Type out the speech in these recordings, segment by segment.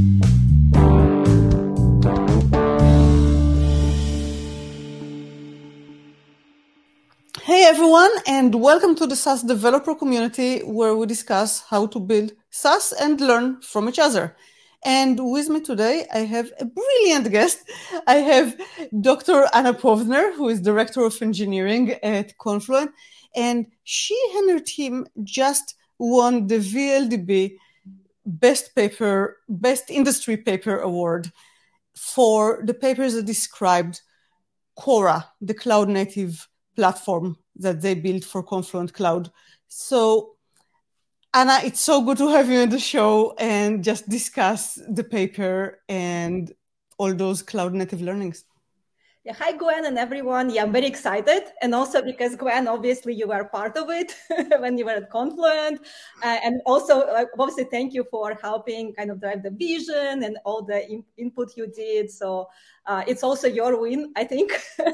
Hey everyone, and welcome to the SaaS developer community where we discuss how to build SaaS and learn from each other. And with me today, I have a brilliant guest. I have Dr. Anna Povzner, who is Director of Engineering at Confluent, and she and her team just won the VLDB Best Paper, Best Industry Paper Award for the papers that described Kora, the cloud native platform that they built for Confluent Cloud. So, Anna, it's so good to have you on the show and just discuss the paper and all those cloud native learnings. Yeah, hi Gwen and everyone. Yeah, I'm very excited, and also because Gwen, obviously you were part of it when you were at Confluent, uh, and also uh, obviously thank you for helping kind of drive the vision and all the in- input you did. So uh, it's also your win, I think,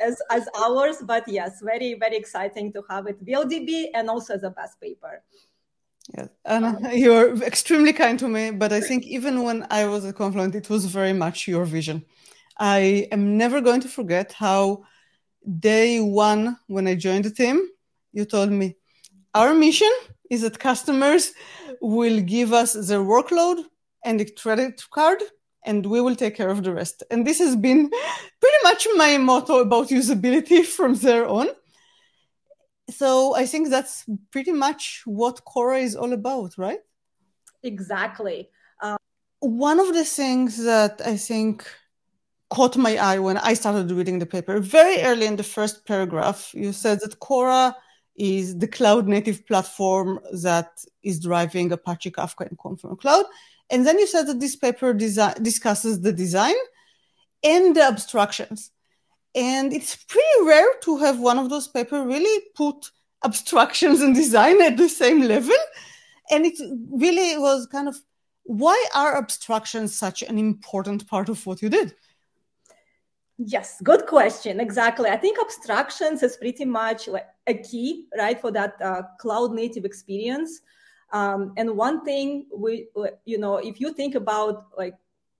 as as ours. But yes, very very exciting to have it VLDB and also as a best paper. Yes, Anna, you're extremely kind to me, but I think even when I was at Confluent, it was very much your vision. I am never going to forget how day one, when I joined the team, you told me, our mission is that customers will give us their workload and the credit card, and we will take care of the rest. And this has been pretty much my motto about usability from there on. So I think that's pretty much what Kora is all about, right? Exactly. Um, One of the things that I think caught my eye when I started reading the paper. Very early in the first paragraph, you said that Kora is the cloud native platform that is driving Apache Kafka and Confluent Cloud. And then you said that this paper desi- discusses the design and the abstractions. And it's pretty rare to have one of those papers really put abstractions and design at the same level. And it really was kind of why are abstractions such an important part of what you did? Yes, good question. Exactly. I think abstractions is pretty much like a key, right, for that uh, cloud native experience. Um, and one thing we, you know, if you think about like,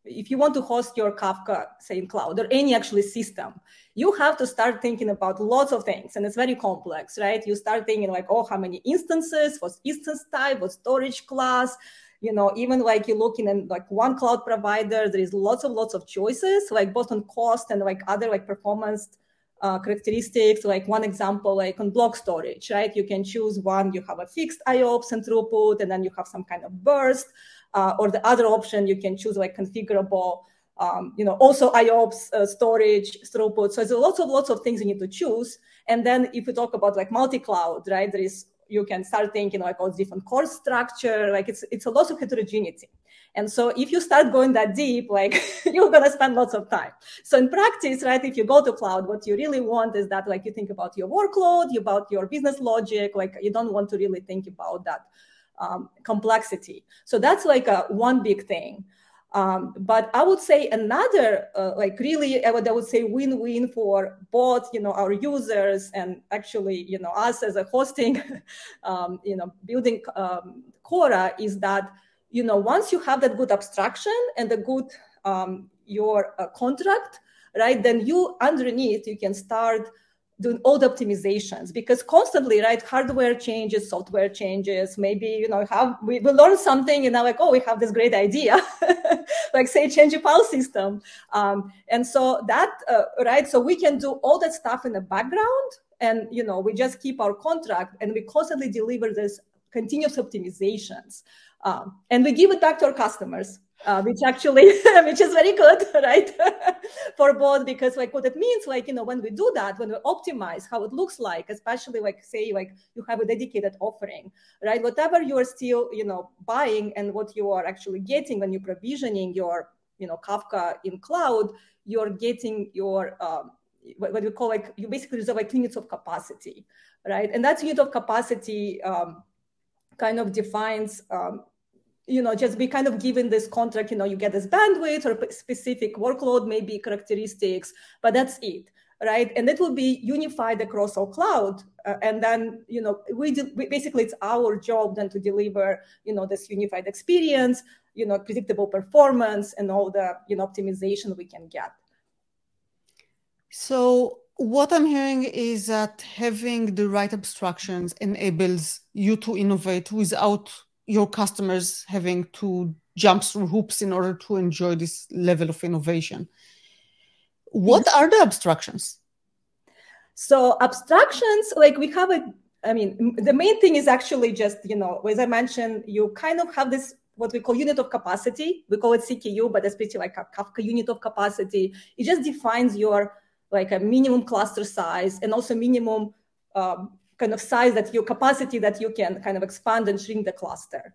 if you want to host your Kafka, say in cloud or any actually system, you have to start thinking about lots of things, and it's very complex, right? You start thinking like, oh, how many instances? What's instance type? What storage class? You know even like you're looking at like one cloud provider there is lots of lots of choices like both on cost and like other like performance uh, characteristics. Like one example like on block storage right? You can choose one you have a fixed iops and throughput and then you have some kind of burst uh, or the other option you can choose like configurable um, you know also iops uh, storage throughput. So there's lots of lots of things you need to choose. And then if you talk about like multi-cloud right there is you can start thinking like all different core structure like it's it's a lot of heterogeneity. And so if you start going that deep like you're going to spend lots of time. So in practice right if you go to cloud what you really want is that like you think about your workload you about your business logic like you don't want to really think about that um, complexity. So that's like a one big thing um, but I would say another, uh, like really, I would, I would say win-win for both, you know, our users and actually, you know, us as a hosting, um, you know, building um, Kora is that, you know, once you have that good abstraction and the good um, your uh, contract, right, then you underneath you can start doing all the optimizations because constantly right hardware changes software changes maybe you know have we, we learn something and now like oh we have this great idea. Like say change a file system. Um, and so that uh, right so we can do all that stuff in the background and you know we just keep our contract and we constantly deliver this continuous optimizations. Um, and we give it back to our customers uh, which actually which is very good right for both because like what it means like you know when we do that when we optimize how it looks like especially like say like you have a dedicated offering right? Whatever you are still you know buying and what you are actually getting when you're provisioning your you know kafka in cloud you're getting your um, what, we call like you basically reserve like units of capacity right? And that unit of capacity um, kind of defines um, you know, just be kind of given this contract, you know, you get this bandwidth or specific workload, maybe characteristics, but that's it, right? And it will be unified across all cloud. Uh, and then, you know, we, we basically, it's our job then to deliver, you know, this unified experience, you know predictable performance and all the you know optimization we can get so what i'm hearing is that having the right abstractions enables you to innovate without your customers having to jump through hoops in order to enjoy this level of innovation what are the abstractions so abstractions like we have a I mean, the main thing is actually just, you know, as I mentioned, you kind of have this what we call unit of capacity. We call it CKU, but it's pretty like a Kafka unit of capacity. It just defines your like a minimum cluster size and also minimum um, kind of size that your capacity that you can kind of expand and shrink the cluster.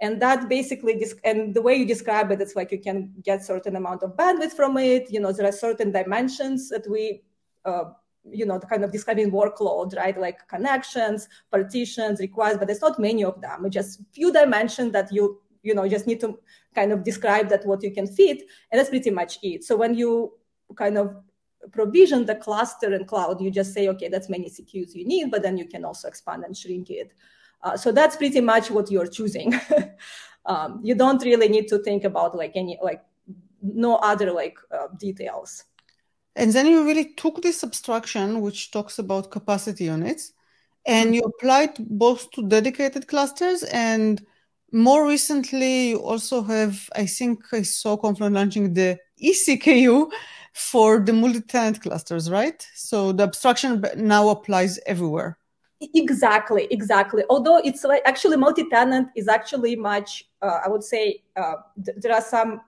And that basically, and the way you describe it, it's like you can get certain amount of bandwidth from it. You know, there are certain dimensions that we uh, you know, the kind of describing workload, right? Like connections, partitions, requests, but there's not many of them. It's just few dimensions that you, you know, just need to kind of describe that what you can fit, and that's pretty much it. So when you kind of provision the cluster and cloud, you just say, okay, that's many CKUs you need, but then you can also expand and shrink it. Uh, so that's pretty much what you're choosing. um, you don't really need to think about like any like no other like uh, details. And then you really took this abstraction, which talks about capacity units, and mm-hmm. you applied both to dedicated clusters and more recently you also have, I think I saw Confluent launching the ECKU for the multi-tenant clusters, right? So the abstraction now applies everywhere. Exactly, exactly. Although it's like actually multi-tenant is actually much, uh, I would say, uh, th- there are some,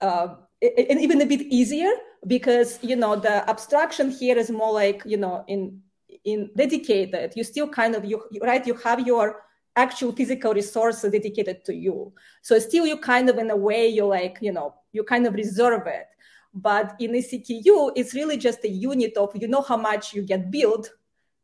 uh, and even a bit easier because you know the abstraction here is more like you know in in dedicated you still kind of you right you have your actual physical resources dedicated to you so still you kind of in a way you like you know you kind of reserve it but in ECKU, it's really just a unit of you know how much you get billed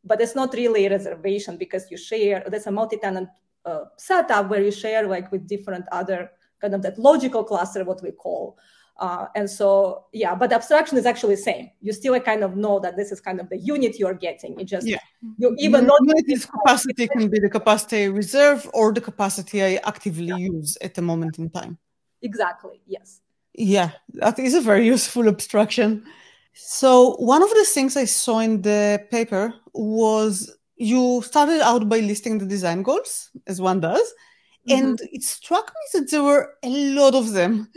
but it's not really a reservation because you share there's a multi-tenant uh, setup where you share like with different other kind of that logical cluster what we call uh, and so, yeah, but abstraction is actually the same. You still kind of know that this is kind of the unit you're getting. It just, yeah. you even not this capacity can be the capacity I reserve or the capacity I actively yeah. use at the moment in time. Exactly. Yes. Yeah, that is a very useful abstraction. So one of the things I saw in the paper was you started out by listing the design goals, as one does, mm-hmm. and it struck me that there were a lot of them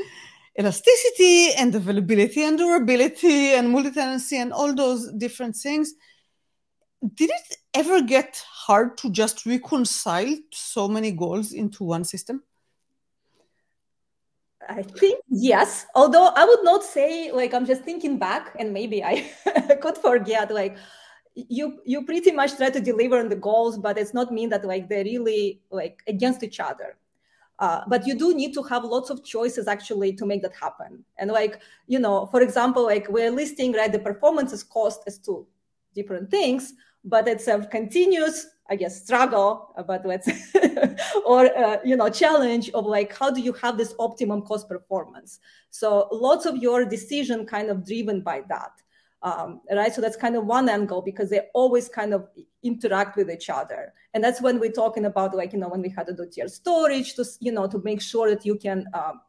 elasticity and availability and durability and multi-tenancy and all those different things did it ever get hard to just reconcile so many goals into one system I think yes, although I would not say like I'm just thinking back and maybe I could forget like you you pretty much try to deliver on the goals, but it's not mean that like they're really like against each other. Uh, but you do need to have lots of choices actually to make that happen. And like, you know, for example, like we're listing, right, the performances cost as two different things, but it's a continuous, I guess, struggle, uh, but let's, or, uh, you know, challenge of like, how do you have this optimum cost performance? So lots of your decision kind of driven by that um, right? So that's kind of one angle because they always kind of interact with each other, and that's when we're talking about like you know when we had to do tier storage to you know to make sure that you can. Um,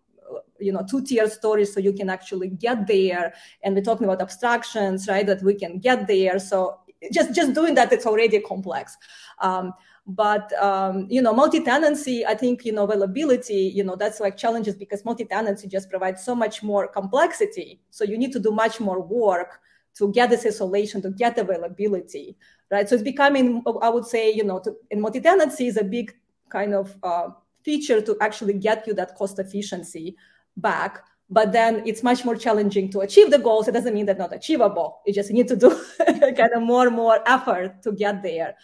you know two tier storage so you can actually get there and we're talking about abstractions right that we can get there so just just doing that it's already complex um, but um, you know multi-tenancy i think you know availability you know that's like challenges because multi-tenancy just provides so much more complexity so you need to do much more work to get this isolation, to get availability, right? So it's becoming, I would say, you know, to, in multi-tenancy is a big kind of uh, feature to actually get you that cost efficiency back. But then it's much more challenging to achieve the goals. It doesn't mean they're not achievable. You just need to do kind of more and more effort to get there.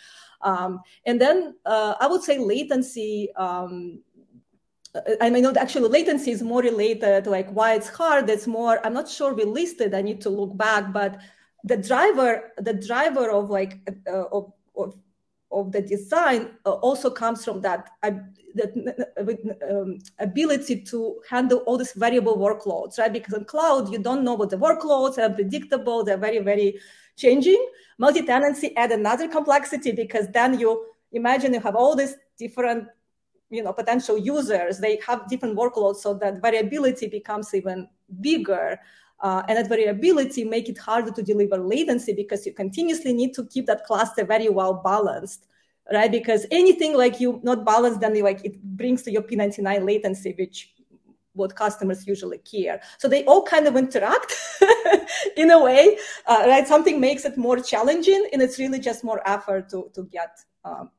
Um, and then uh, I would say latency um, I know actually latency is more related to like why it's hard. It's more, I'm not sure we listed, I need to look back, but the driver, the driver of like, uh, of, of, of, the design uh, also comes from that, uh, that um, ability to handle all these variable workloads, right? Because in cloud, you don't know what the workloads are unpredictable. They're very, very changing. Multi-tenancy add another complexity because then you imagine you have all these different you know potential users they have different workloads so that variability becomes even bigger uh, and that variability make it harder to deliver latency because you continuously need to keep that cluster very well balanced right? Because anything like you not balanced then like it brings to your p99 latency which what customers usually care. So they all kind of interact in a way uh, right? Something makes it more challenging and it's really just more effort to to get um,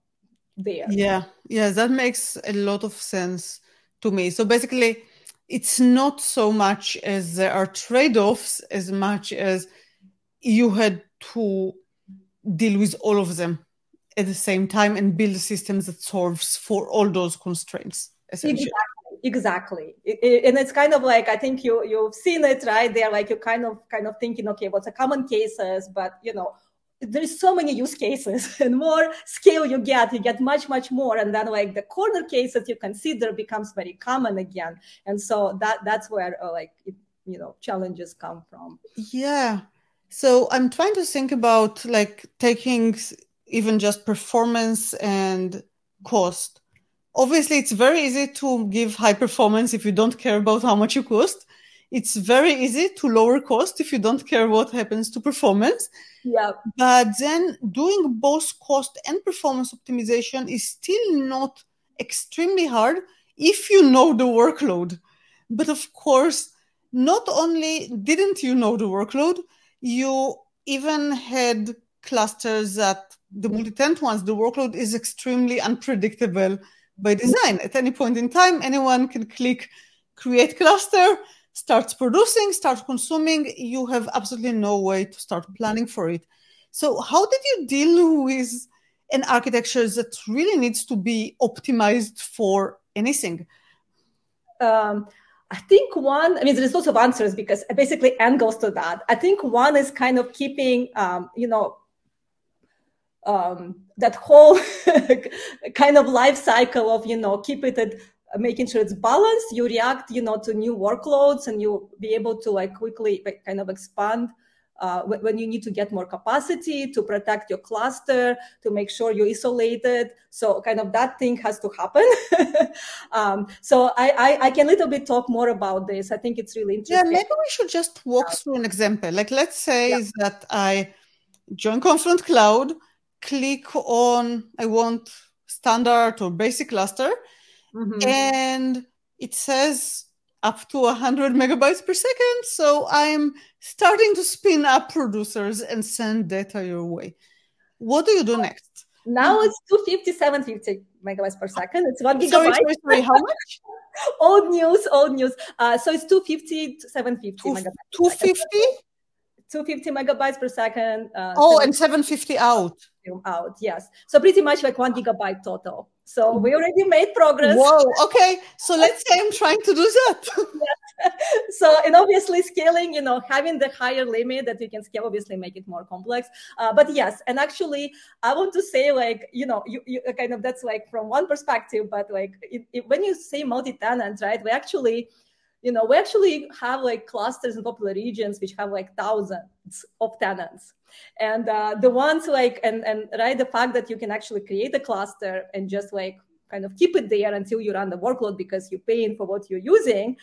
there. Yeah. Yeah that makes a lot of sense to me. So basically it's not so much as there are trade-offs as much as you had to deal with all of them at the same time and build a system that solves for all those constraints essentially exactly, exactly. and it's kind of like i think you you've seen it right there like you're kind of kind of thinking okay what's the common cases but you know there's so many use cases and more scale you get you get much much more. And then like the corner cases you consider becomes very common again. And so that that's where uh, like it, you know challenges come from. Yeah. So i'm trying to think about like taking even just performance and cost. Obviously it's very easy to give high performance if you don't care about how much you cost it's very easy to lower cost if you don't care what happens to performance. Yeah. But then doing both cost and performance optimization is still not extremely hard if you know the workload. But of course, not only didn't you know the workload, you even had clusters that the multi-tenant ones, the workload is extremely unpredictable by design. At any point in time, anyone can click create cluster starts producing, starts consuming, you have absolutely no way to start planning for it. So, how did you deal with an architecture that really needs to be optimized for anything? Um, I think one, I mean, there's lots of answers because basically N goes to that. I think one is kind of keeping, um, you know, um, that whole kind of life cycle of, you know, keep it at making sure it's balanced you react you know to new workloads and you be able to like quickly kind of expand uh, when you need to get more capacity to protect your cluster to make sure you're isolated. So kind of that thing has to happen. Um, so I, I, I can a little bit talk more about this. I think it's really interesting. yeah maybe we should just walk through an example. Like let's say yeah. that i join confluent cloud click on i want standard or basic cluster Mm-hmm. And it says up to 100 megabytes per second. So I'm starting to spin up producers and send data your way. What do you do next? Now it's 250, 750 megabytes per second. It's one gigabyte. Sorry, sorry, sorry. How much? old news, old news. Uh, so it's 250 750 Two, megabytes. 250? 250 megabytes per second. Uh, oh, and 750 out. Out, yes. So pretty much like one gigabyte total. So we already made progress. Whoa, okay. So let's say I'm trying to do that. so, and obviously scaling, you know, having the higher limit that you can scale obviously make it more complex. Uh, but yes, and actually I want to say like, you know, you, you kind of, that's like from one perspective, but like it, it, when you say multi-tenant, right, we actually, you know, we actually have like clusters in popular regions which have like thousands of tenants. And uh, the ones like, and, and right, the fact that you can actually create a cluster and just like kind of keep it there until you run the workload because you're paying for what you're using,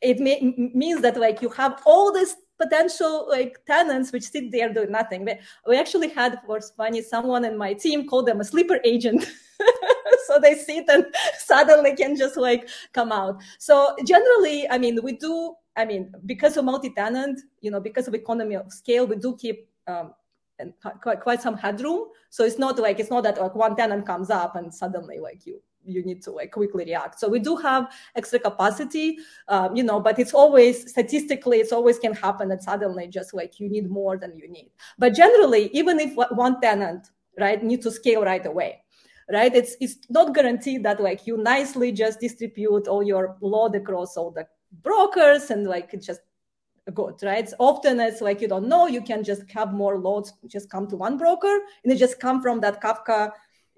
it may, means that like you have all these potential like tenants which sit there doing nothing. We, we actually had, was funny, someone in my team called them a sleeper agent. so they sit and suddenly can just like come out. So generally, I mean, we do, I mean, because of multi-tenant, you know, because of economy of scale, we do keep um, and quite, quite some headroom. So it's not like it's not that like one tenant comes up and suddenly like you you need to like quickly react. So we do have extra capacity, um, you know, but it's always statistically, it's always can happen that suddenly just like you need more than you need. But generally, even if one tenant, right, need to scale right away, right? It's it's not guaranteed that like you nicely just distribute all your load across all the brokers and like it just good, right? It's often it's like you don't know, you can just have more loads just come to one broker and it just come from that Kafka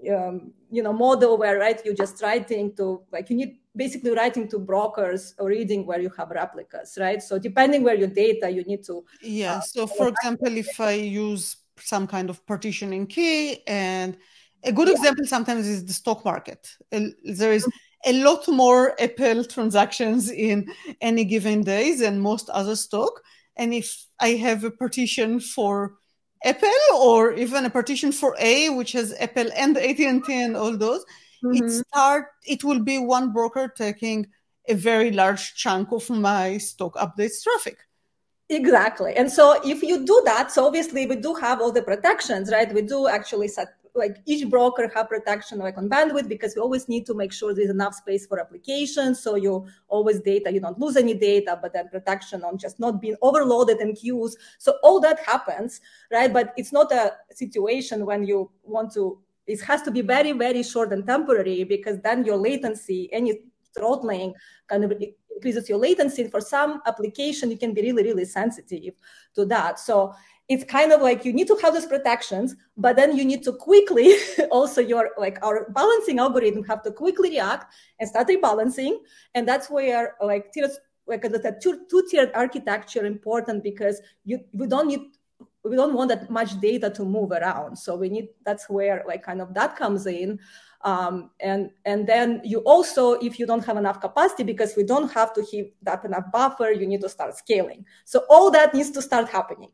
um, you know model where right you just writing to like you need basically writing to brokers or reading where you have replicas right so depending where your data you need to yeah uh, so for example if i use some kind of partitioning key and a good yeah. example sometimes is the stock market there is a lot more Apple transactions in any given day than most other stock. And if I have a partition for Apple or even a partition for A, which has Apple and AT&T and all those, mm-hmm. it start it will be one broker taking a very large chunk of my stock updates traffic. Exactly. And so if you do that, so obviously we do have all the protections, right? We do actually set like each broker have protection like on bandwidth because we always need to make sure there's enough space for applications. So you always data, you don't lose any data, but then protection on just not being overloaded in queues. So all that happens, right? But it's not a situation when you want to, it has to be very, very short and temporary because then your latency, any throttling kind of increases your latency. For some application, you can be really, really sensitive to that. So it's kind of like you need to have those protections, but then you need to quickly also your like our balancing algorithm have to quickly react and start rebalancing. And that's where like tiers like the two tiered architecture important because you we don't need we don't want that much data to move around. So we need that's where like kind of that comes in. Um, and and then you also if you don't have enough capacity because we don't have to keep that enough buffer you need to start scaling so all that needs to start happening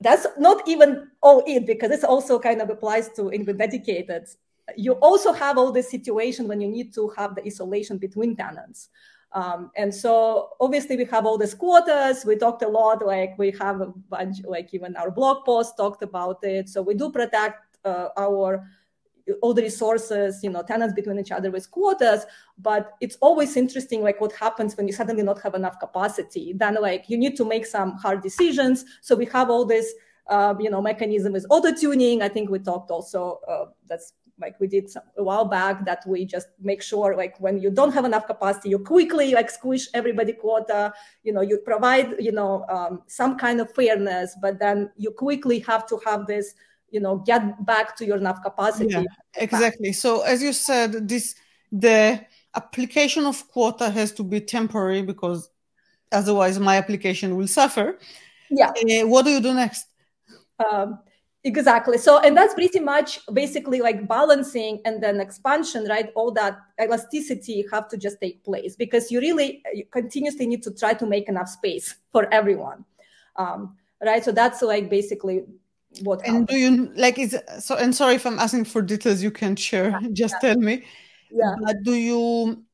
that's not even all it because this also kind of applies to in dedicated you also have all this situation when you need to have the isolation between tenants. Um, and so obviously we have all these quotas. We talked a lot like we have a bunch like even our blog post talked about it. So we do protect uh, our all the resources, you know, tenants between each other with quotas. But it's always interesting, like what happens when you suddenly not have enough capacity. Then, like you need to make some hard decisions. So we have all this, uh, you know, mechanism with auto tuning. I think we talked also. Uh, that's like we did some, a while back that we just make sure like when you don't have enough capacity you quickly like squish everybody quota you know you provide you know um, some kind of fairness but then you quickly have to have this you know get back to your enough capacity. Yeah, exactly. So as you said this the application of quota has to be temporary because otherwise my application will suffer. Yeah. Uh, what do you do next? Um, exactly. So and that's pretty much basically like balancing and then expansion right? All that elasticity have to just take place because you really you continuously need to try to make enough space for everyone. Um, right? So that's like basically what and do you like is so and sorry if i'm asking for details you can share yeah. just yeah. tell me. Yeah. But do you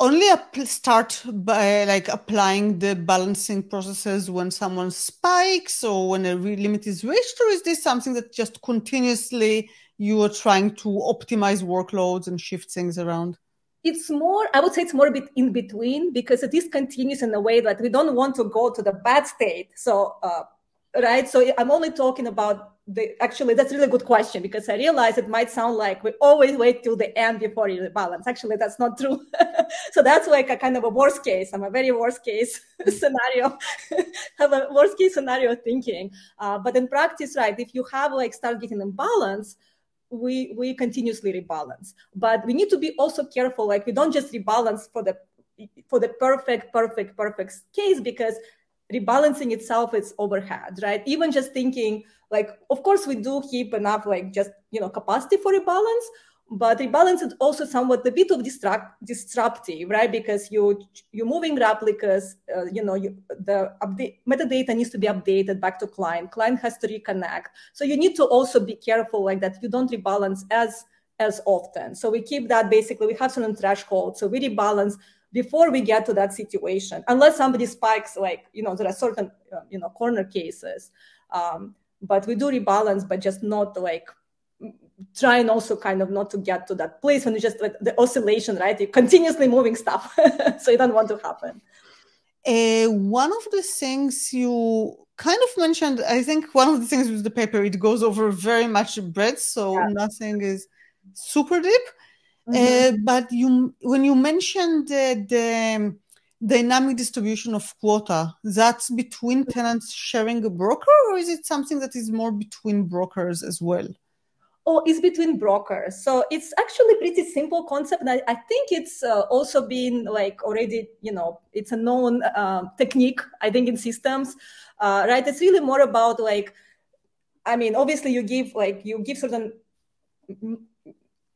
only start by like applying the balancing processes when someone spikes or when a limit is reached or is this something that just continuously you are trying to optimize workloads and shift things around? It's more i would say it's more a bit in between because it is continuous in a way that we don't want to go to the bad state. So uh, right? So I'm only talking about the actually that's really good question because I realize it might sound like we always wait till the end before you balance. Actually, that's not true. so that's like a kind of a worst case. I'm a very worst case scenario, have a worst case scenario thinking. Uh, but in practice, right, if you have like start getting imbalance, we we continuously rebalance. But we need to be also careful. Like we don't just rebalance for the for the perfect, perfect, perfect case because rebalancing itself is overhead, right? Even just thinking like, of course, we do keep enough like just you know capacity for rebalance, but rebalance is also somewhat a bit of distract, disruptive, right? Because you you're moving replicas, uh, you know, you, the update metadata needs to be updated back to client. Client has to reconnect, so you need to also be careful like that. You don't rebalance as as often. So we keep that basically. We have certain threshold, so we rebalance before we get to that situation unless somebody spikes like you know there are certain uh, you know corner cases um, but we do rebalance but just not like trying also kind of not to get to that place when you just like the oscillation right? You're continuously moving stuff so you don't want to happen. Uh, one of the things you kind of mentioned i think one of the things with the paper it goes over very much breadth so yeah. nothing is super deep Mm-hmm. Uh, but you, when you mentioned the, the dynamic distribution of quota, that's between tenants sharing a broker, or is it something that is more between brokers as well? Oh, it's between brokers. So it's actually pretty simple concept. And I, I think it's uh, also been like already, you know, it's a known uh, technique, I think, in systems, uh, right? It's really more about like, I mean, obviously you give like, you give certain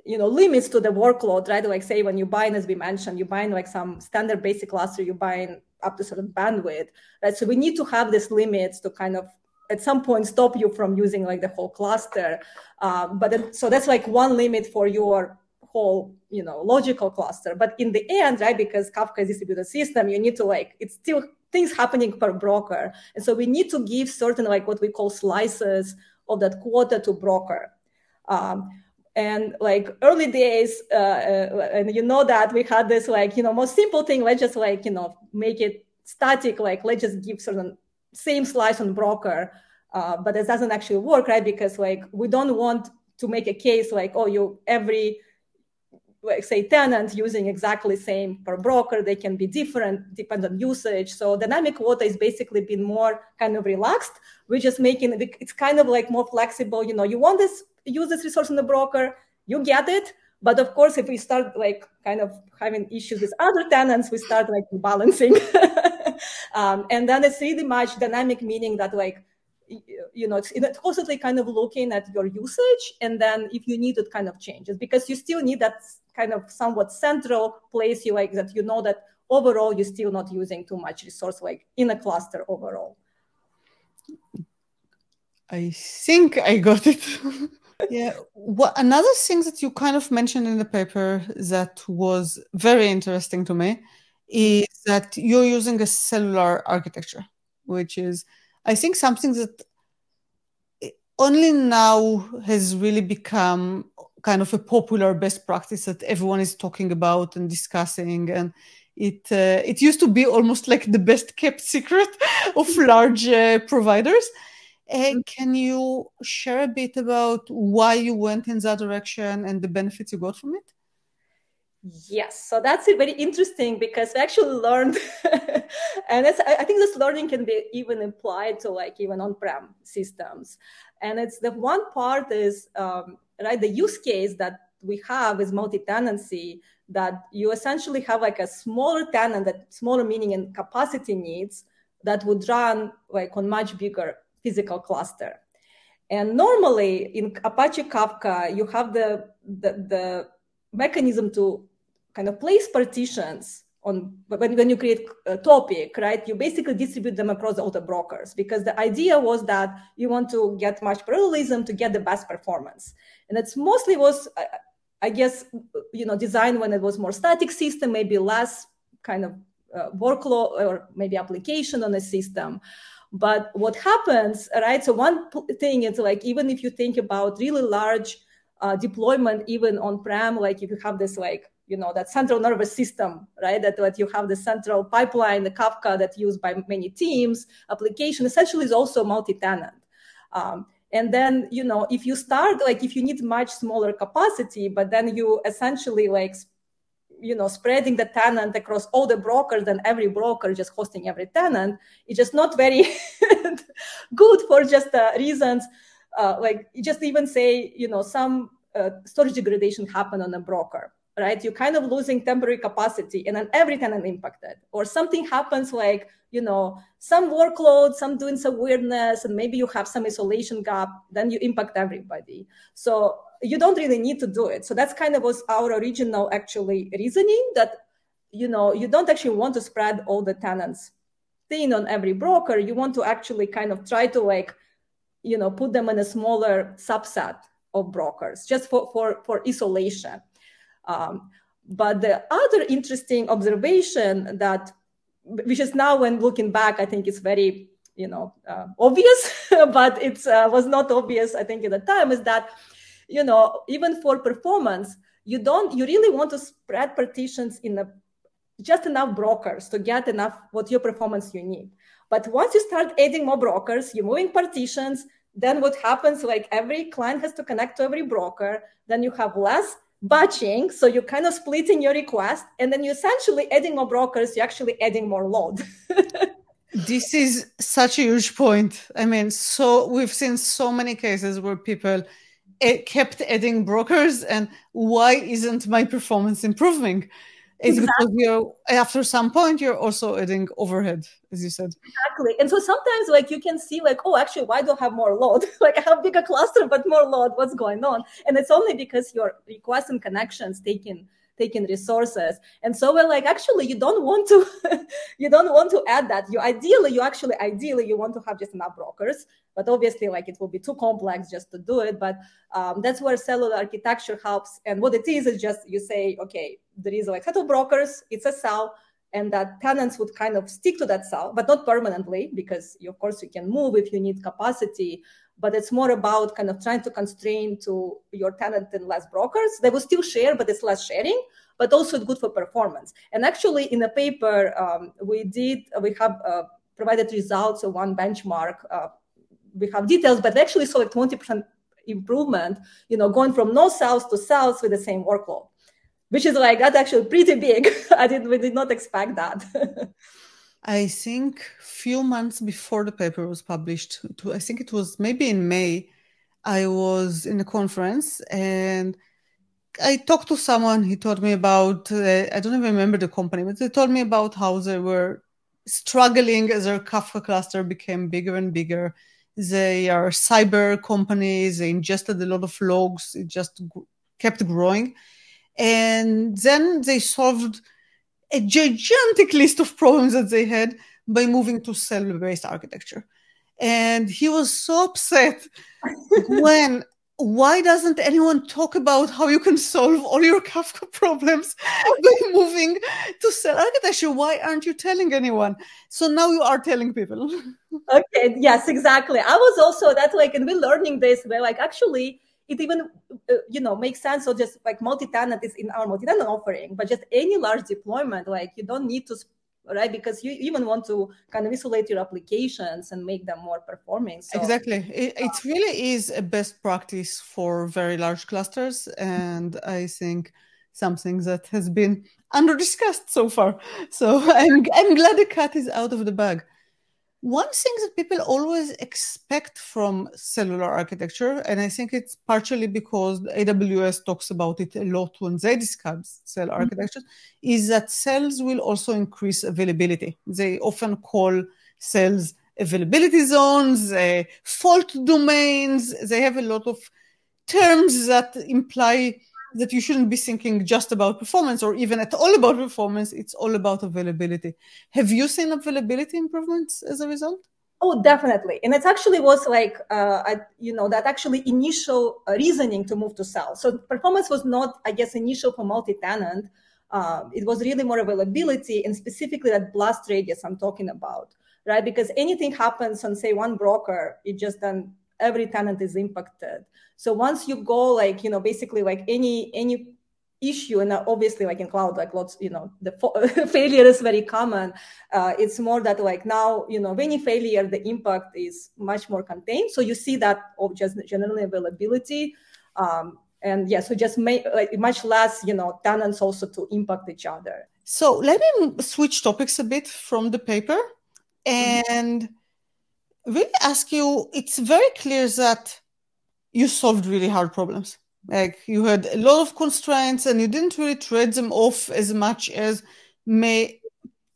you know limits to the workload right? Like say when you buy as we mentioned you buy like some standard basic cluster you buy in up to certain bandwidth right? So we need to have these limits to kind of at some point stop you from using like the whole cluster. Um, but then, so that's like one limit for your whole you know logical cluster. But in the end right because kafka is distributed system you need to like it's still things happening per broker. And so we need to give certain like what we call slices of that quota to broker. Um, and like early days uh, uh, and you know that we had this like you know most simple thing let's just like you know make it static like let's just give certain same slice on broker. Uh, but it doesn't actually work right? Because like we don't want to make a case like oh you every like say tenant using exactly same per broker they can be different depend on usage. So dynamic quota is basically been more kind of relaxed. We're just making it it's kind of like more flexible. You know you want this use this resource in the broker you get it but of course if we start like kind of having issues with other tenants we start like balancing um, and then it's really much dynamic meaning that like you know, it's, it's constantly kind of looking at your usage, and then if you need it, kind of changes because you still need that kind of somewhat central place you like that you know that overall you're still not using too much resource like in a cluster overall. I think I got it. yeah. What another thing that you kind of mentioned in the paper that was very interesting to me is that you're using a cellular architecture, which is I think something that only now has really become kind of a popular best practice that everyone is talking about and discussing and it uh, it used to be almost like the best kept secret of large uh, providers uh, can you share a bit about why you went in that direction and the benefits you got from it Yes, so that's very interesting because we actually learned, and I think this learning can be even applied to like even on-prem systems. And it's the one part is um, right the use case that we have is multi-tenancy that you essentially have like a smaller tenant that smaller meaning and capacity needs that would run like on much bigger physical cluster. And normally in Apache Kafka, you have the, the, the mechanism to kind of place partitions on when, when you create a topic, right? You basically distribute them across all the brokers because the idea was that you want to get much parallelism to get the best performance. And it's mostly was, I guess, you know, designed when it was more static system, maybe less kind of uh, workload or maybe application on a system. But what happens, right? So one thing is like even if you think about really large uh, deployment, even on prem, like if you have this like you know that central nervous system right that, that you have the central pipeline the kafka that used by many teams application essentially is also multi-tenant um, and then you know if you start like if you need much smaller capacity but then you essentially like you know spreading the tenant across all the brokers and every broker just hosting every tenant it's just not very good for just uh, reasons uh, like just even say you know some uh, storage degradation happen on a broker right? You're kind of losing temporary capacity and then every tenant impacted. Or something happens like, you know, some workload, some doing some weirdness, and maybe you have some isolation gap, then you impact everybody. So you don't really need to do it. So that's kind of was our original actually reasoning that, you know, you don't actually want to spread all the tenants thin on every broker. You want to actually kind of try to like, you know, put them in a smaller subset of brokers just for, for, for isolation. Um, but the other interesting observation that, which is now when looking back, I think it's very, you know, uh, obvious, but it uh, was not obvious, I think, at the time, is that, you know, even for performance, you don't, you really want to spread partitions in a, just enough brokers to get enough what your performance you need. But once you start adding more brokers, you're moving partitions, then what happens like every client has to connect to every broker, then you have less batching. So you're kind of splitting your request and then you're essentially adding more brokers, you're actually adding more load. this is such a huge point. I mean, so we've seen so many cases where people kept adding brokers and why isn't my performance improving? Is exactly. because you're after some point you're also adding overhead, as you said. Exactly. And so sometimes like you can see like, oh, actually, why do I have more load? like I have bigger cluster, but more load. What's going on? And it's only because your requests and connections taking taking resources and so we're like actually you don't want to you don't want to add that you ideally you actually ideally you want to have just enough brokers but obviously like it will be too complex just to do it but um, that's where cellular architecture helps and what it is is just you say okay there is like set of brokers it's a cell and that tenants would kind of stick to that cell but not permanently because you, of course you can move if you need capacity but it's more about kind of trying to constrain to your tenant and less brokers. They will still share, but it's less sharing, but also it's good for performance. And actually, in the paper, um, we did, we have uh, provided results of one benchmark. Uh, we have details, but actually saw a 20% improvement, you know, going from no cells to cells with the same workload, which is like, that's actually pretty big. I did, we did not expect that. I think a few months before the paper was published, I think it was maybe in May, I was in a conference and I talked to someone. He told me about, uh, I don't even remember the company, but they told me about how they were struggling as their Kafka cluster became bigger and bigger. They are cyber companies. They ingested a lot of logs. It just kept growing. And then they solved a gigantic list of problems that they had by moving to cell-based architecture. And he was so upset when why doesn't anyone talk about how you can solve all your Kafka problems by moving to cell architecture? Why aren't you telling anyone? So now you are telling people. okay, yes, exactly. I was also that like, and we're learning this where like actually it even uh, you know makes sense so just like multi-tenant is in our multi-tenant offering but just any large deployment like you don't need to right? Because you even want to kind of isolate your applications and make them more performing so, exactly. It, it ah. really is a best practice for very large clusters and i think something that has been under discussed so far. So i'm, I'm glad the cat is out of the bag one thing that people always expect from cellular architecture, and I think it's partially because AWS talks about it a lot when they discuss cell mm-hmm. architecture, is that cells will also increase availability. They often call cells availability zones, uh, fault domains. They have a lot of terms that imply that you shouldn't be thinking just about performance or even at all about performance. It's all about availability. Have you seen availability improvements as a result? Oh, definitely. And it actually was like, uh, I, you know, that actually initial uh, reasoning to move to cell. So performance was not, I guess, initial for multi-tenant. Uh, it was really more availability and specifically that blast radius I'm talking about, right? Because anything happens on, say, one broker, it just then every tenant is impacted. So once you go like, you know, basically like any, any issue and obviously like in cloud like lots you know the failure is very common uh, it's more that like now you know any failure the impact is much more contained. So you see that of just generally availability um, and yeah so just make like much less you know tenants also to impact each other. So let me switch topics a bit from the paper. And mm-hmm really ask you it's very clear that you solved really hard problems. Like you had a lot of constraints and you didn't really trade them off as much as may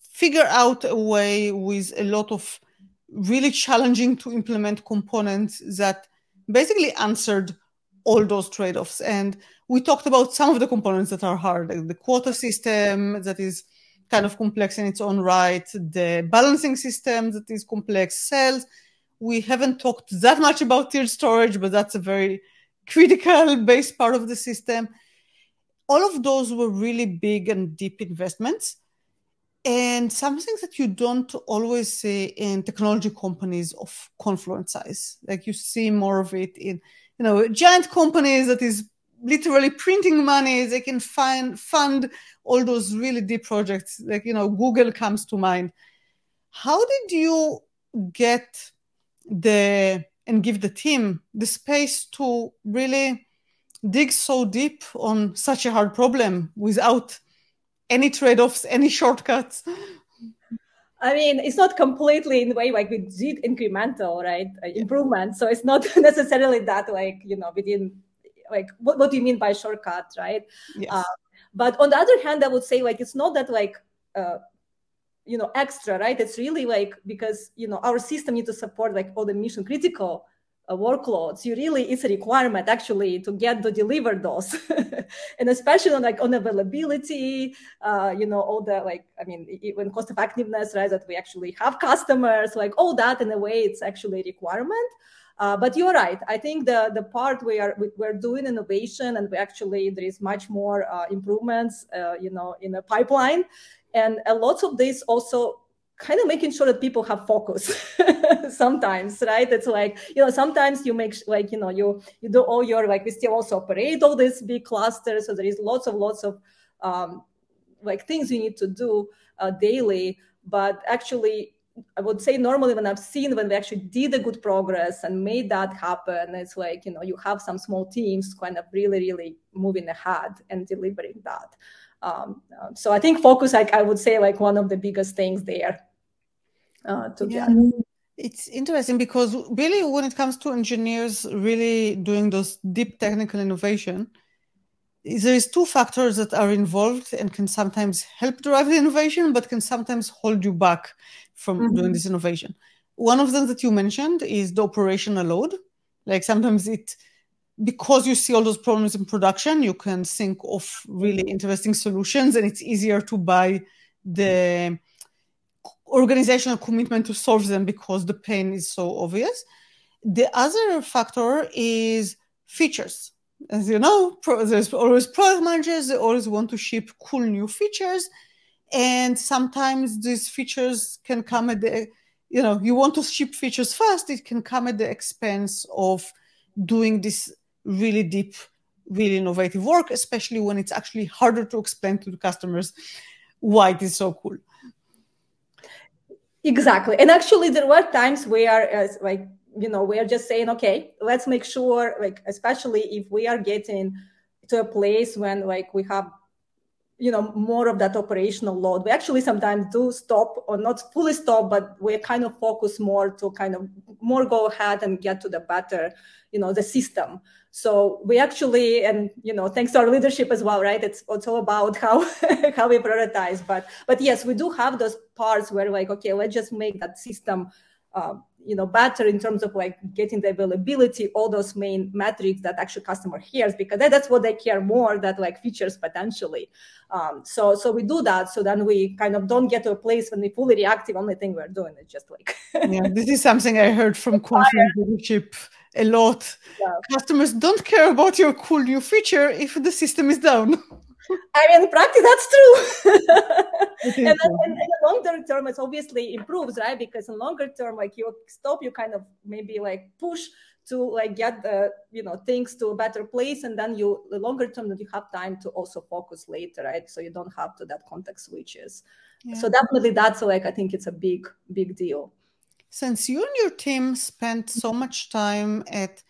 figure out a way with a lot of really challenging to implement components that basically answered all those trade-offs. And we talked about some of the components that are hard, like the quota system that is kind of complex in its own right, the balancing system that is complex, cells. We haven't talked that much about tiered storage, but that's a very critical base part of the system. All of those were really big and deep investments. And something that you don't always see in technology companies of Confluent size. Like you see more of it in, you know, giant companies that is literally printing money they can find fund all those really deep projects like you know google comes to mind how did you get the and give the team the space to really dig so deep on such a hard problem without any trade-offs any shortcuts I mean, it's not completely in the way like we did incremental, right? Uh, improvement. So it's not necessarily that like, you know, we didn't like what, what do you mean by shortcut right? Yes. uh, but on the other hand i would say like it's not that like uh, you know extra right? It's really like because you know our system needs to support like all the mission critical uh, workloads. You really it's a requirement actually to get to deliver those. And especially on like on availability uh, you know all the like i mean even cost effectiveness right? That we actually have customers like all that in a way it's actually a requirement uh, but you're right. I think the the part we are we're doing innovation, and we actually there is much more uh, improvements, uh, you know, in the pipeline, and a lot of this also kind of making sure that people have focus sometimes right? It's like you know sometimes you make like you know you you do all your like we still also operate all these big clusters. So there is lots of lots of um, like things you need to do uh, daily. But actually I would say normally when I've seen when we actually did a good progress and made that happen, it's like, you know, you have some small teams kind of really, really moving ahead and delivering that. Um, uh, so I think focus, like I would say, like one of the biggest things there uh, to yeah. get. It's interesting because really, when it comes to engineers really doing those deep technical innovation, there is two factors that are involved and can sometimes help drive the innovation, but can sometimes hold you back from mm-hmm. doing this innovation. One of them that you mentioned is the operational load. Like sometimes it, because you see all those problems in production, you can think of really interesting solutions, and it's easier to buy the organizational commitment to solve them because the pain is so obvious. The other factor is features. As you know, there's always product managers, they always want to ship cool new features and sometimes these features can come at the you know you want to ship features fast it can come at the expense of doing this really deep really innovative work especially when it's actually harder to explain to the customers why it is so cool. Exactly. And actually there were times where uh, like you know we're just saying okay let's make sure like especially if we are getting to a place when like we have you know more of that operational load we actually sometimes do stop or not fully stop but we kind of focus more to kind of more go ahead and get to the better you know the system. So we actually and you know thanks to our leadership as well right? It's also about how how we prioritize but but yes we do have those parts where like okay let's just make that system uh, you know better in terms of like getting the availability all those main metrics that actually customer hears because that, that's what they care more that like features potentially. Um, so so we do that so then we kind of don't get to a place when we fully reactive only thing we're doing is just like yeah this is something i heard from Confluent leadership a lot. Yeah. customers don't care about your cool new feature if the system is down I mean, in practice, that's true. and, then, in the longer term, it obviously improves, right? Because in longer term, like you stop, you kind of maybe like push to like get the you know things to a better place, and then you the longer term that you have time to also focus later, right? So you don't have to that context switches. Yeah. So definitely, that's like I think it's a big big deal. Since you and your team spent so much time at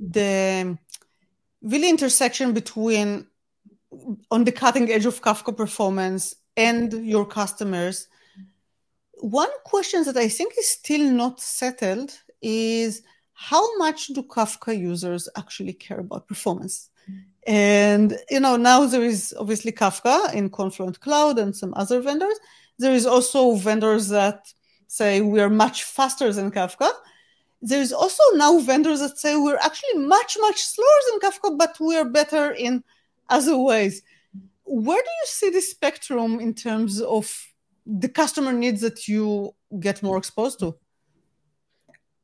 the um, really intersection between on the cutting edge of Kafka performance and your customers. One question that I think is still not settled is how much do Kafka users actually care about performance? And you know, now there is obviously Kafka in Confluent Cloud and some other vendors. There is also vendors that say we are much faster than Kafka. There is also now vendors that say we're actually much, much slower than Kafka, but we're better in as always. Where do you see the spectrum in terms of the customer needs that you get more exposed to?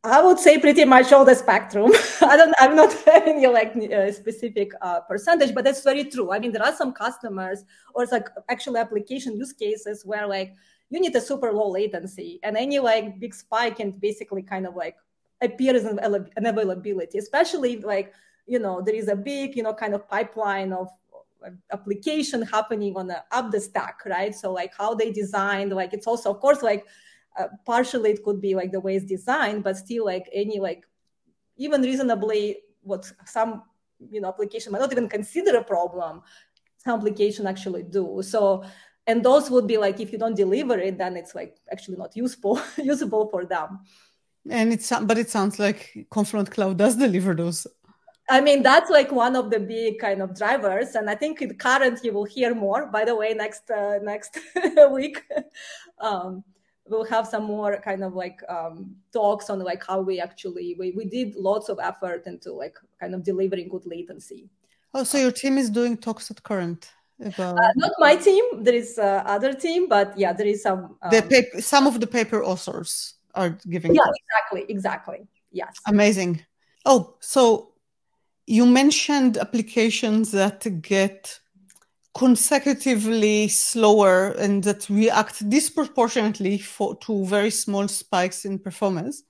I would say pretty much all the spectrum. I don't. I'm not having like a specific uh, percentage, but that's very true. I mean, there are some customers or it's like actually application use cases where like you need a super low latency, and any like big spike can basically kind of like appear as an, an availability, especially like you know there is a big you know kind of pipeline of application happening on the up the stack right? So like how they designed like it's also of course like uh, partially it could be like the way it's designed but still like any like even reasonably what some you know application might not even consider a problem some application actually do. So and those would be like if you don't deliver it then it's like actually not useful usable for them. And it's but it sounds like confluent cloud does deliver those I mean, that's like one of the big kind of drivers, and I think in Current you will hear more. By the way, next uh, next week, um, we'll have some more kind of like um, talks on like how we actually we, we did lots of effort into like kind of delivering good latency. Oh, so your team is doing talks at Current about uh, not my team. There is uh, other team, but yeah, there is some. Um, the paper, some of the paper authors are giving. Yeah, talks. exactly, exactly. Yes. Amazing. Oh, so you mentioned applications that get consecutively slower and that react disproportionately for, to very small spikes in performance.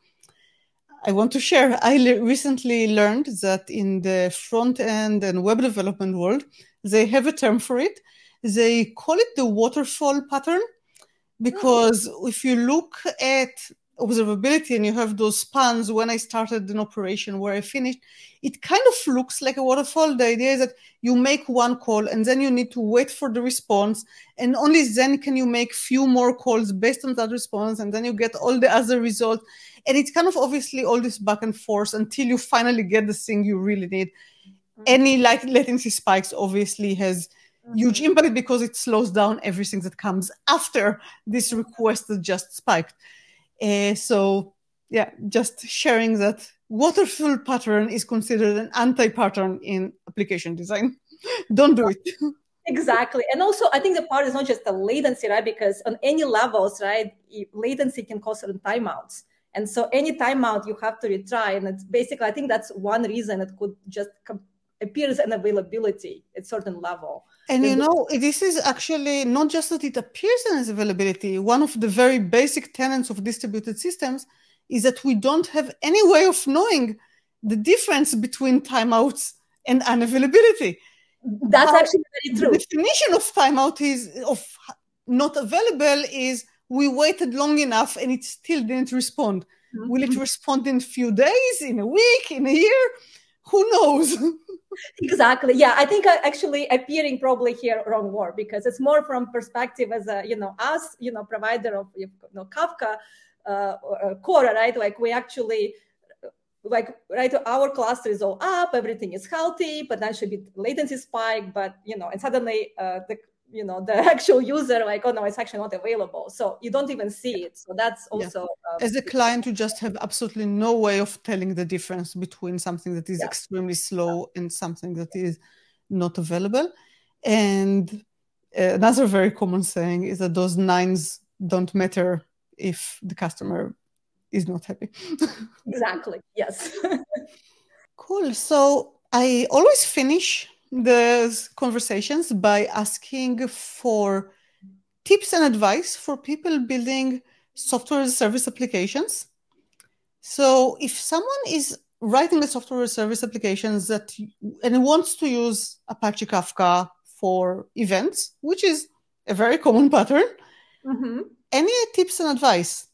I want to share. I le- recently learned that in the front end and web development world, they have a term for it. They call it the waterfall pattern hmm. because oh. if you look at observability and you have those spans when I started an operation where I finished, it kind of looks like a waterfall. The idea is that you make one call and then you need to wait for the response. And only then can you make few more calls based on that response. And then you get all the other results. And it's kind of obviously all this back and forth until you finally get the thing you really need. Mm-hmm. Any like latency spikes obviously has mm-hmm. huge impact because it slows down everything that comes after this request that just spiked. Uh, so yeah, just sharing that waterfall pattern is considered an anti-pattern in application design. Don't do it. exactly and also i think the part is not just the latency right because on any levels right latency can cause certain timeouts and so any timeout you have to retry and it's basically i think that's one reason it could just com- appear as an availability at certain level and you know, this is actually not just that it appears as availability. One of the very basic tenets of distributed systems is that we don't have any way of knowing the difference between timeouts and unavailability. That's How, actually very true. The definition of timeout is of not available is we waited long enough and it still didn't respond. Mm-hmm. Will it respond in a few days, in a week, in a year? Who knows? exactly yeah i think actually appearing probably here wrong word because it's more from perspective as a you know us you know provider of you know kafka uh, core right like we actually like right our cluster is all up everything is healthy potentially latency spike but you know and suddenly uh, the you know the actual user like oh no it's actually not available. So you don't even see it. So that's also yeah. um, as a client you just have absolutely no way of telling the difference between something that is yeah. extremely slow yeah. and something that is not available. And uh, another very common saying is that those nines don't matter if the customer is not happy. Exactly. Yes. Cool. So i always finish the conversations by asking for tips and advice for people building software as a service applications. So if someone is writing a software as a service applications that and wants to use Apache Kafka for events, which is a very common pattern, mm-hmm. any tips and advice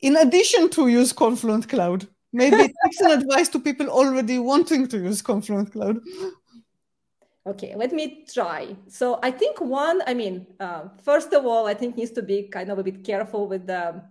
in addition to use Confluent Cloud? Maybe tips and advice to people already wanting to use Confluent Cloud. Okay, let me try. So I think one, I mean, uh, first of all, I think needs to be kind of a bit careful with the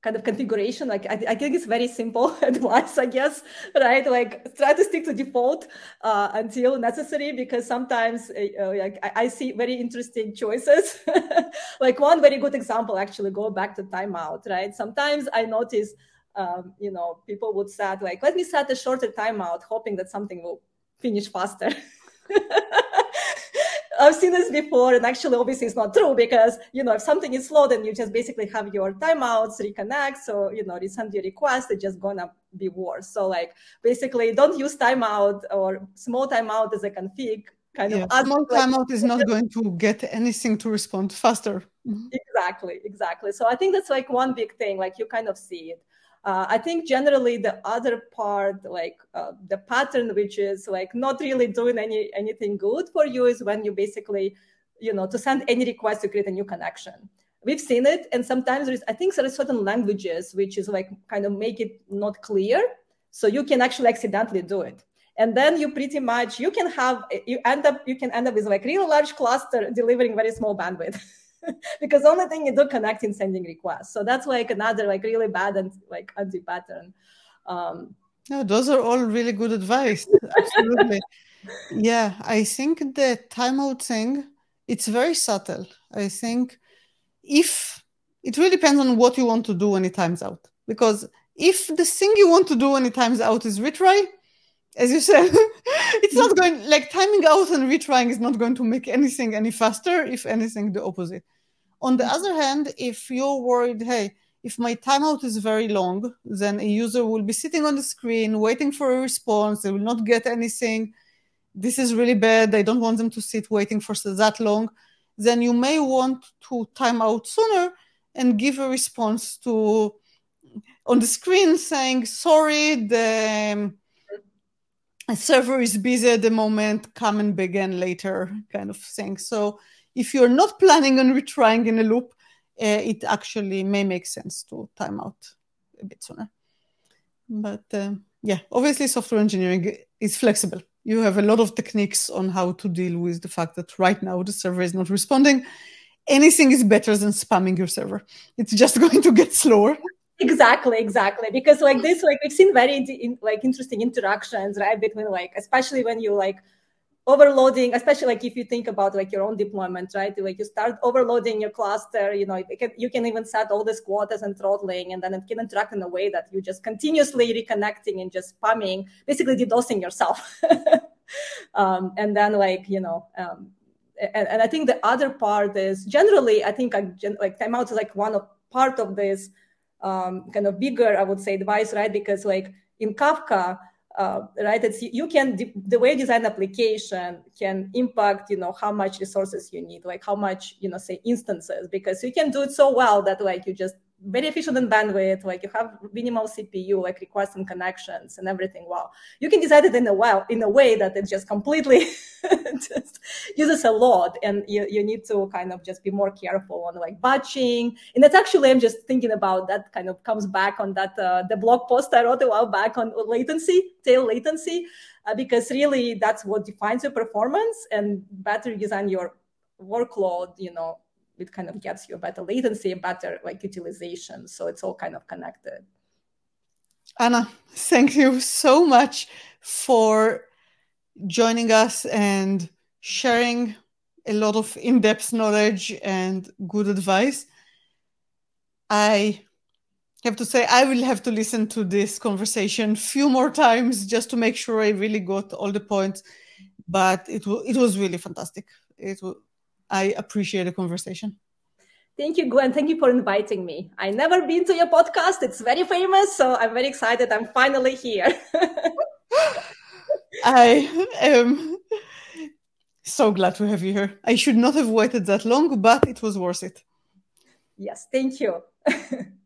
kind of configuration. Like I, I think it's very simple advice, I guess, right? Like try to stick to default uh, until necessary because sometimes uh, uh like I, I, see very interesting choices. like one very good example, actually, go back to timeout, right? Sometimes I notice, um, you know, people would set like, let me set a shorter timeout, hoping that something will finish faster. I've seen this before, and actually, obviously, it's not true because you know if something is slow, then you just basically have your timeouts reconnect. So you know, resend your request, it's just gonna be worse. So like basically, don't use timeout or small timeout as a config. Kind yeah, of small timeout is not going to get anything to respond faster. Exactly, exactly. So I think that's like one big thing. Like you kind of see it. Uh, I think generally the other part, like uh, the pattern, which is like not really doing any anything good for you, is when you basically, you know, to send any request to create a new connection. We've seen it, and sometimes there is, I think there are certain languages which is like kind of make it not clear, so you can actually accidentally do it and then you pretty much you can have you end up you can end up with like really large cluster delivering very small bandwidth because the only thing you do connect in sending requests. So that's like another like really bad and like anti pattern. Um, No, those are all really good advice. Absolutely. yeah, I think the timeout thing, it's very subtle. I think if it really depends on what you want to do when it times out. Because if the thing you want to do when it times out is retry, as you said, it's not going like timing out and retrying is not going to make anything any faster. If anything, the opposite. On the other hand, if you're worried, hey, if my timeout is very long, then a user will be sitting on the screen waiting for a response. They will not get anything. This is really bad. I don't want them to sit waiting for that long. Then you may want to time out sooner and give a response to on the screen saying, sorry, the server is busy at the moment, come and begin later, kind of thing. So if you're not planning on retrying in a loop, uh, it actually may make sense to time out a bit sooner. But uh, yeah, obviously, software engineering is flexible. You have a lot of techniques on how to deal with the fact that right now the server is not responding. Anything is better than spamming your server. It's just going to get slower exactly exactly. Because like this like we've seen very in, like interesting interactions right between like especially when you like overloading especially like if you think about like your own deployment right? Like you start overloading your cluster you know can, you can even set all these quotas and throttling and then it can interact in a way that you're just continuously reconnecting and just spamming basically DDoSing yourself. Um, and then like you know um, and, and, i think the other part is generally i think I, like timeout is like one of part of this um, kind of bigger i would say advice right because like in kafka uh, right? It's you can the way you design application can impact you know how much resources you need, like how much you know say instances, because you can do it so well that like you just very efficient in bandwidth, like you have minimal CPU, like requests and connections and everything. Wow. You can design it in a well in a way that it just completely just uses a lot. And you, you need to kind of just be more careful on like batching. And that's actually, I'm just thinking about that kind of comes back on that, uh, the blog post I wrote a while back on latency, tail latency, uh, because really that's what defines your performance and better design your workload, you know, it kind of gets you a better latency, better like utilization. So it's all kind of connected. Anna, thank you so much for joining us and sharing a lot of in-depth knowledge and good advice. I have to say I will have to listen to this conversation a few more times just to make sure I really got all the points. But it it was really fantastic. It I appreciate the conversation. Thank you, Gwen. Thank you for inviting me. I never been to your podcast. It's very famous, so I'm very excited. I'm finally here. I am so glad to have you here. I should not have waited that long, but it was worth it. Yes, thank you.